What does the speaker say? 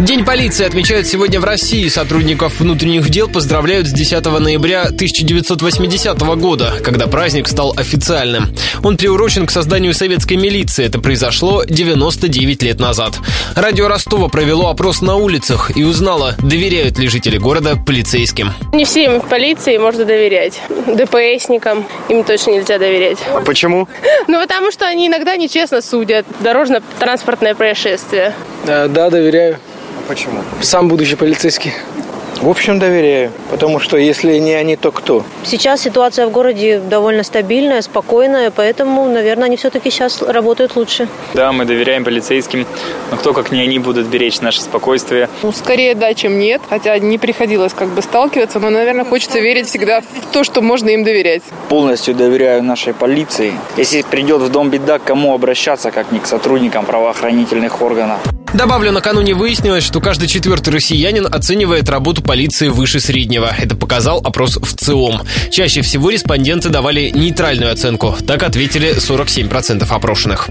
День полиции отмечают сегодня в России. Сотрудников внутренних дел поздравляют с 10 ноября 1980 года, когда праздник стал официальным. Он приурочен к созданию советской милиции. Это произошло 99 лет назад. Радио Ростова провело опрос на улицах и узнало, доверяют ли жители города полицейским. Не всем в полиции можно доверять. ДПСникам им точно нельзя доверять. А почему? Ну, потому что они иногда нечестно судят. Дорожно-транспортное происшествие. Да, да, доверяю. Почему? Сам будущий полицейский. В общем, доверяю, потому что если не они, то кто? Сейчас ситуация в городе довольно стабильная, спокойная, поэтому, наверное, они все-таки сейчас работают лучше. Да, мы доверяем полицейским, но кто, как не они, будут беречь наше спокойствие. Ну, скорее да, чем нет, хотя не приходилось как бы сталкиваться, но, наверное, хочется верить всегда в то, что можно им доверять. Полностью доверяю нашей полиции. Если придет в дом беда, к кому обращаться, как не к сотрудникам правоохранительных органов. Добавлю, накануне выяснилось, что каждый четвертый россиянин оценивает работу полиции выше среднего. Это показал опрос в ЦИОМ. Чаще всего респонденты давали нейтральную оценку. Так ответили 47% опрошенных.